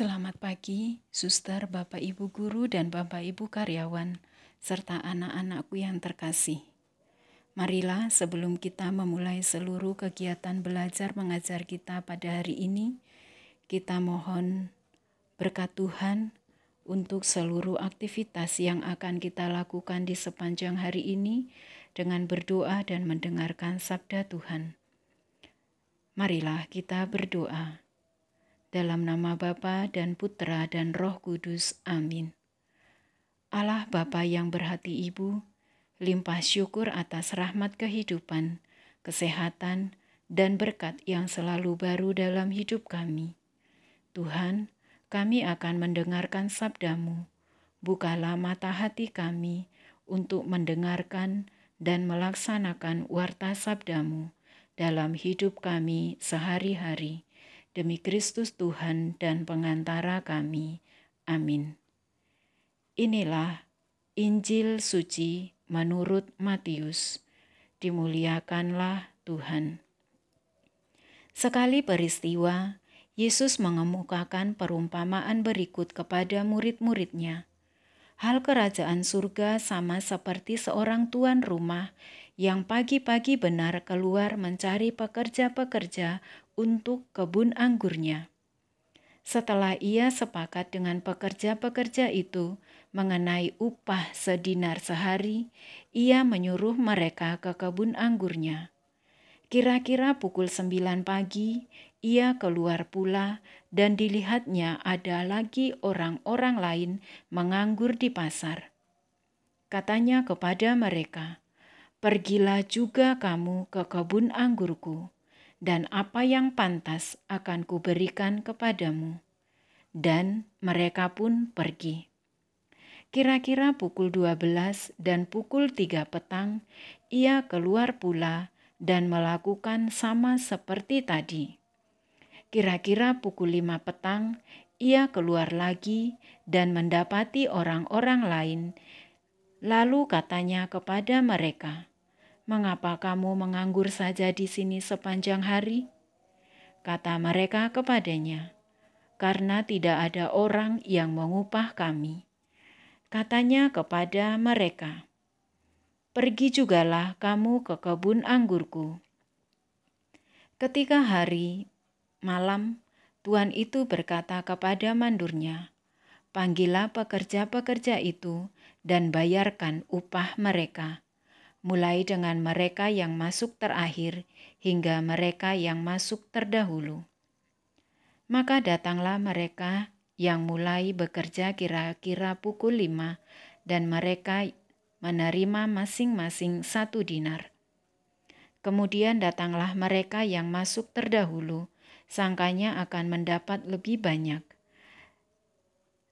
Selamat pagi, suster, bapak ibu guru, dan bapak ibu karyawan, serta anak-anakku yang terkasih. Marilah sebelum kita memulai seluruh kegiatan belajar mengajar kita pada hari ini, kita mohon berkat Tuhan untuk seluruh aktivitas yang akan kita lakukan di sepanjang hari ini dengan berdoa dan mendengarkan sabda Tuhan. Marilah kita berdoa. Dalam nama Bapa dan Putra dan Roh Kudus. Amin. Allah Bapa yang berhati ibu, limpah syukur atas rahmat kehidupan, kesehatan, dan berkat yang selalu baru dalam hidup kami. Tuhan, kami akan mendengarkan sabdamu. Bukalah mata hati kami untuk mendengarkan dan melaksanakan warta sabdamu dalam hidup kami sehari-hari demi Kristus Tuhan dan pengantara kami. Amin. Inilah Injil suci menurut Matius. Dimuliakanlah Tuhan. Sekali peristiwa, Yesus mengemukakan perumpamaan berikut kepada murid-muridnya. Hal kerajaan surga sama seperti seorang tuan rumah yang pagi-pagi benar keluar mencari pekerja-pekerja untuk kebun anggurnya. Setelah ia sepakat dengan pekerja-pekerja itu mengenai upah sedinar sehari, ia menyuruh mereka ke kebun anggurnya. Kira-kira pukul sembilan pagi, ia keluar pula dan dilihatnya ada lagi orang-orang lain menganggur di pasar. Katanya kepada mereka, Pergilah juga kamu ke kebun anggurku dan apa yang pantas akan kuberikan kepadamu. Dan mereka pun pergi. Kira-kira pukul 12 dan pukul 3 petang, ia keluar pula dan melakukan sama seperti tadi. Kira-kira pukul 5 petang, ia keluar lagi dan mendapati orang-orang lain. Lalu katanya kepada mereka, Mengapa kamu menganggur saja di sini sepanjang hari? Kata mereka kepadanya, Karena tidak ada orang yang mengupah kami. Katanya kepada mereka, Pergi jugalah kamu ke kebun anggurku. Ketika hari malam, Tuan itu berkata kepada mandurnya, Panggillah pekerja-pekerja itu dan bayarkan upah mereka mulai dengan mereka yang masuk terakhir hingga mereka yang masuk terdahulu. Maka datanglah mereka yang mulai bekerja kira-kira pukul lima dan mereka menerima masing-masing satu dinar. Kemudian datanglah mereka yang masuk terdahulu, sangkanya akan mendapat lebih banyak.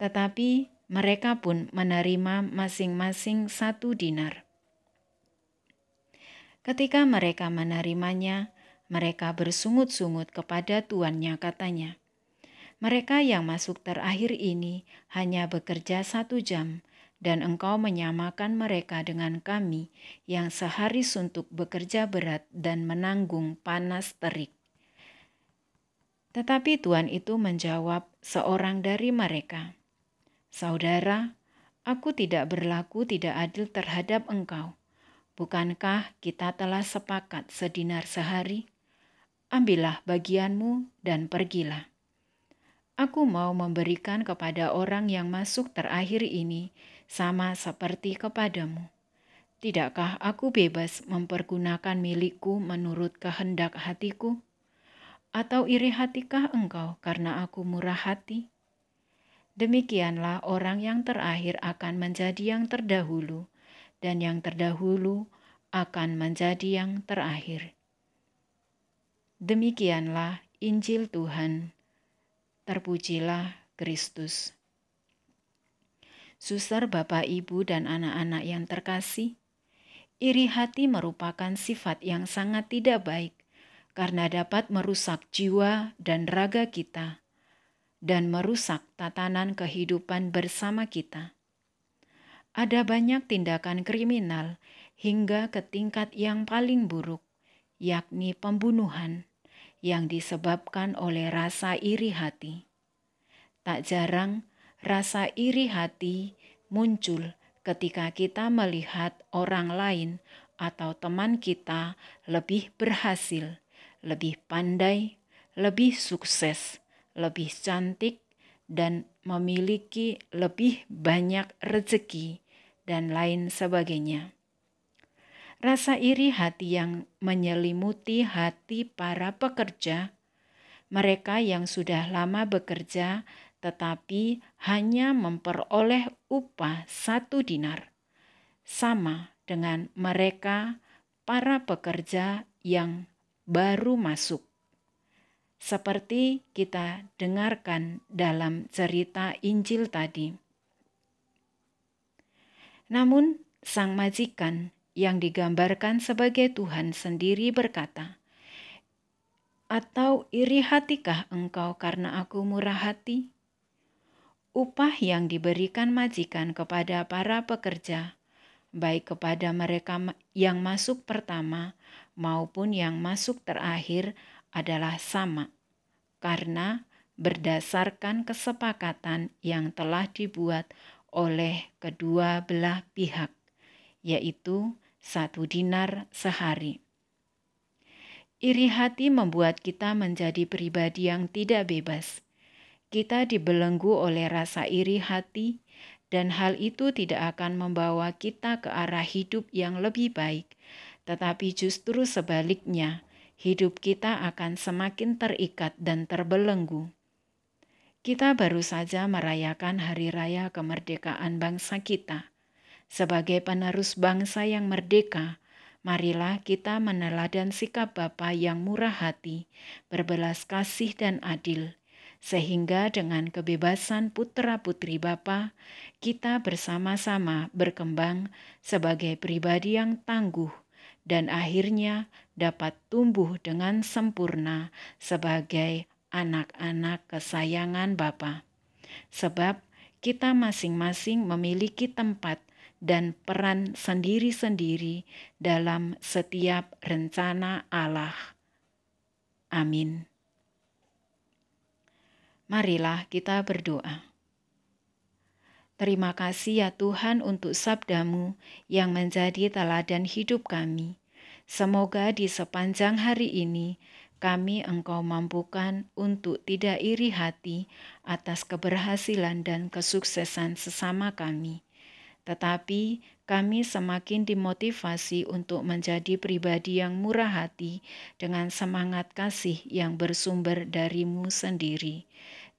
Tetapi mereka pun menerima masing-masing satu dinar. Ketika mereka menerimanya, mereka bersungut-sungut kepada tuannya katanya. Mereka yang masuk terakhir ini hanya bekerja satu jam, dan engkau menyamakan mereka dengan kami yang sehari suntuk bekerja berat dan menanggung panas terik. Tetapi Tuhan itu menjawab seorang dari mereka, Saudara, aku tidak berlaku tidak adil terhadap engkau Bukankah kita telah sepakat sedinar sehari? Ambillah bagianmu dan pergilah. Aku mau memberikan kepada orang yang masuk terakhir ini sama seperti kepadamu. Tidakkah aku bebas mempergunakan milikku menurut kehendak hatiku? Atau iri hatikah engkau karena aku murah hati? Demikianlah orang yang terakhir akan menjadi yang terdahulu, dan yang terdahulu akan menjadi yang terakhir. Demikianlah Injil Tuhan. Terpujilah Kristus. Suster, Bapak, Ibu, dan anak-anak yang terkasih, iri hati merupakan sifat yang sangat tidak baik karena dapat merusak jiwa dan raga kita dan merusak tatanan kehidupan bersama kita ada banyak tindakan kriminal hingga ke tingkat yang paling buruk, yakni pembunuhan yang disebabkan oleh rasa iri hati. tak jarang rasa iri hati muncul ketika kita melihat orang lain atau teman kita lebih berhasil, lebih pandai, lebih sukses, lebih cantik, dan memiliki lebih banyak rezeki, dan lain sebagainya. Rasa iri hati yang menyelimuti hati para pekerja, mereka yang sudah lama bekerja tetapi hanya memperoleh upah satu dinar, sama dengan mereka para pekerja yang baru masuk. Seperti kita dengarkan dalam cerita Injil tadi. Namun, sang majikan yang digambarkan sebagai Tuhan sendiri berkata, "Atau iri hatikah engkau karena aku murah hati?" upah yang diberikan majikan kepada para pekerja, baik kepada mereka yang masuk pertama maupun yang masuk terakhir, adalah sama, karena berdasarkan kesepakatan yang telah dibuat oleh kedua belah pihak, yaitu satu dinar sehari. Iri hati membuat kita menjadi pribadi yang tidak bebas kita dibelenggu oleh rasa iri hati, dan hal itu tidak akan membawa kita ke arah hidup yang lebih baik, tetapi justru sebaliknya, hidup kita akan semakin terikat dan terbelenggu. Kita baru saja merayakan hari raya kemerdekaan bangsa kita. Sebagai penerus bangsa yang merdeka, marilah kita meneladan sikap Bapa yang murah hati, berbelas kasih dan adil sehingga dengan kebebasan putra-putri Bapa, kita bersama-sama berkembang sebagai pribadi yang tangguh dan akhirnya dapat tumbuh dengan sempurna sebagai anak-anak kesayangan Bapa. Sebab kita masing-masing memiliki tempat dan peran sendiri-sendiri dalam setiap rencana Allah. Amin. Marilah kita berdoa. Terima kasih ya Tuhan untuk sabdamu yang menjadi teladan hidup kami. Semoga di sepanjang hari ini kami engkau mampukan untuk tidak iri hati atas keberhasilan dan kesuksesan sesama kami. Tetapi kami semakin dimotivasi untuk menjadi pribadi yang murah hati dengan semangat kasih yang bersumber darimu sendiri.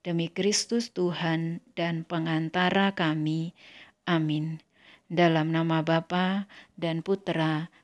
Demi Kristus Tuhan dan pengantara kami. Amin. Dalam nama Bapa dan Putra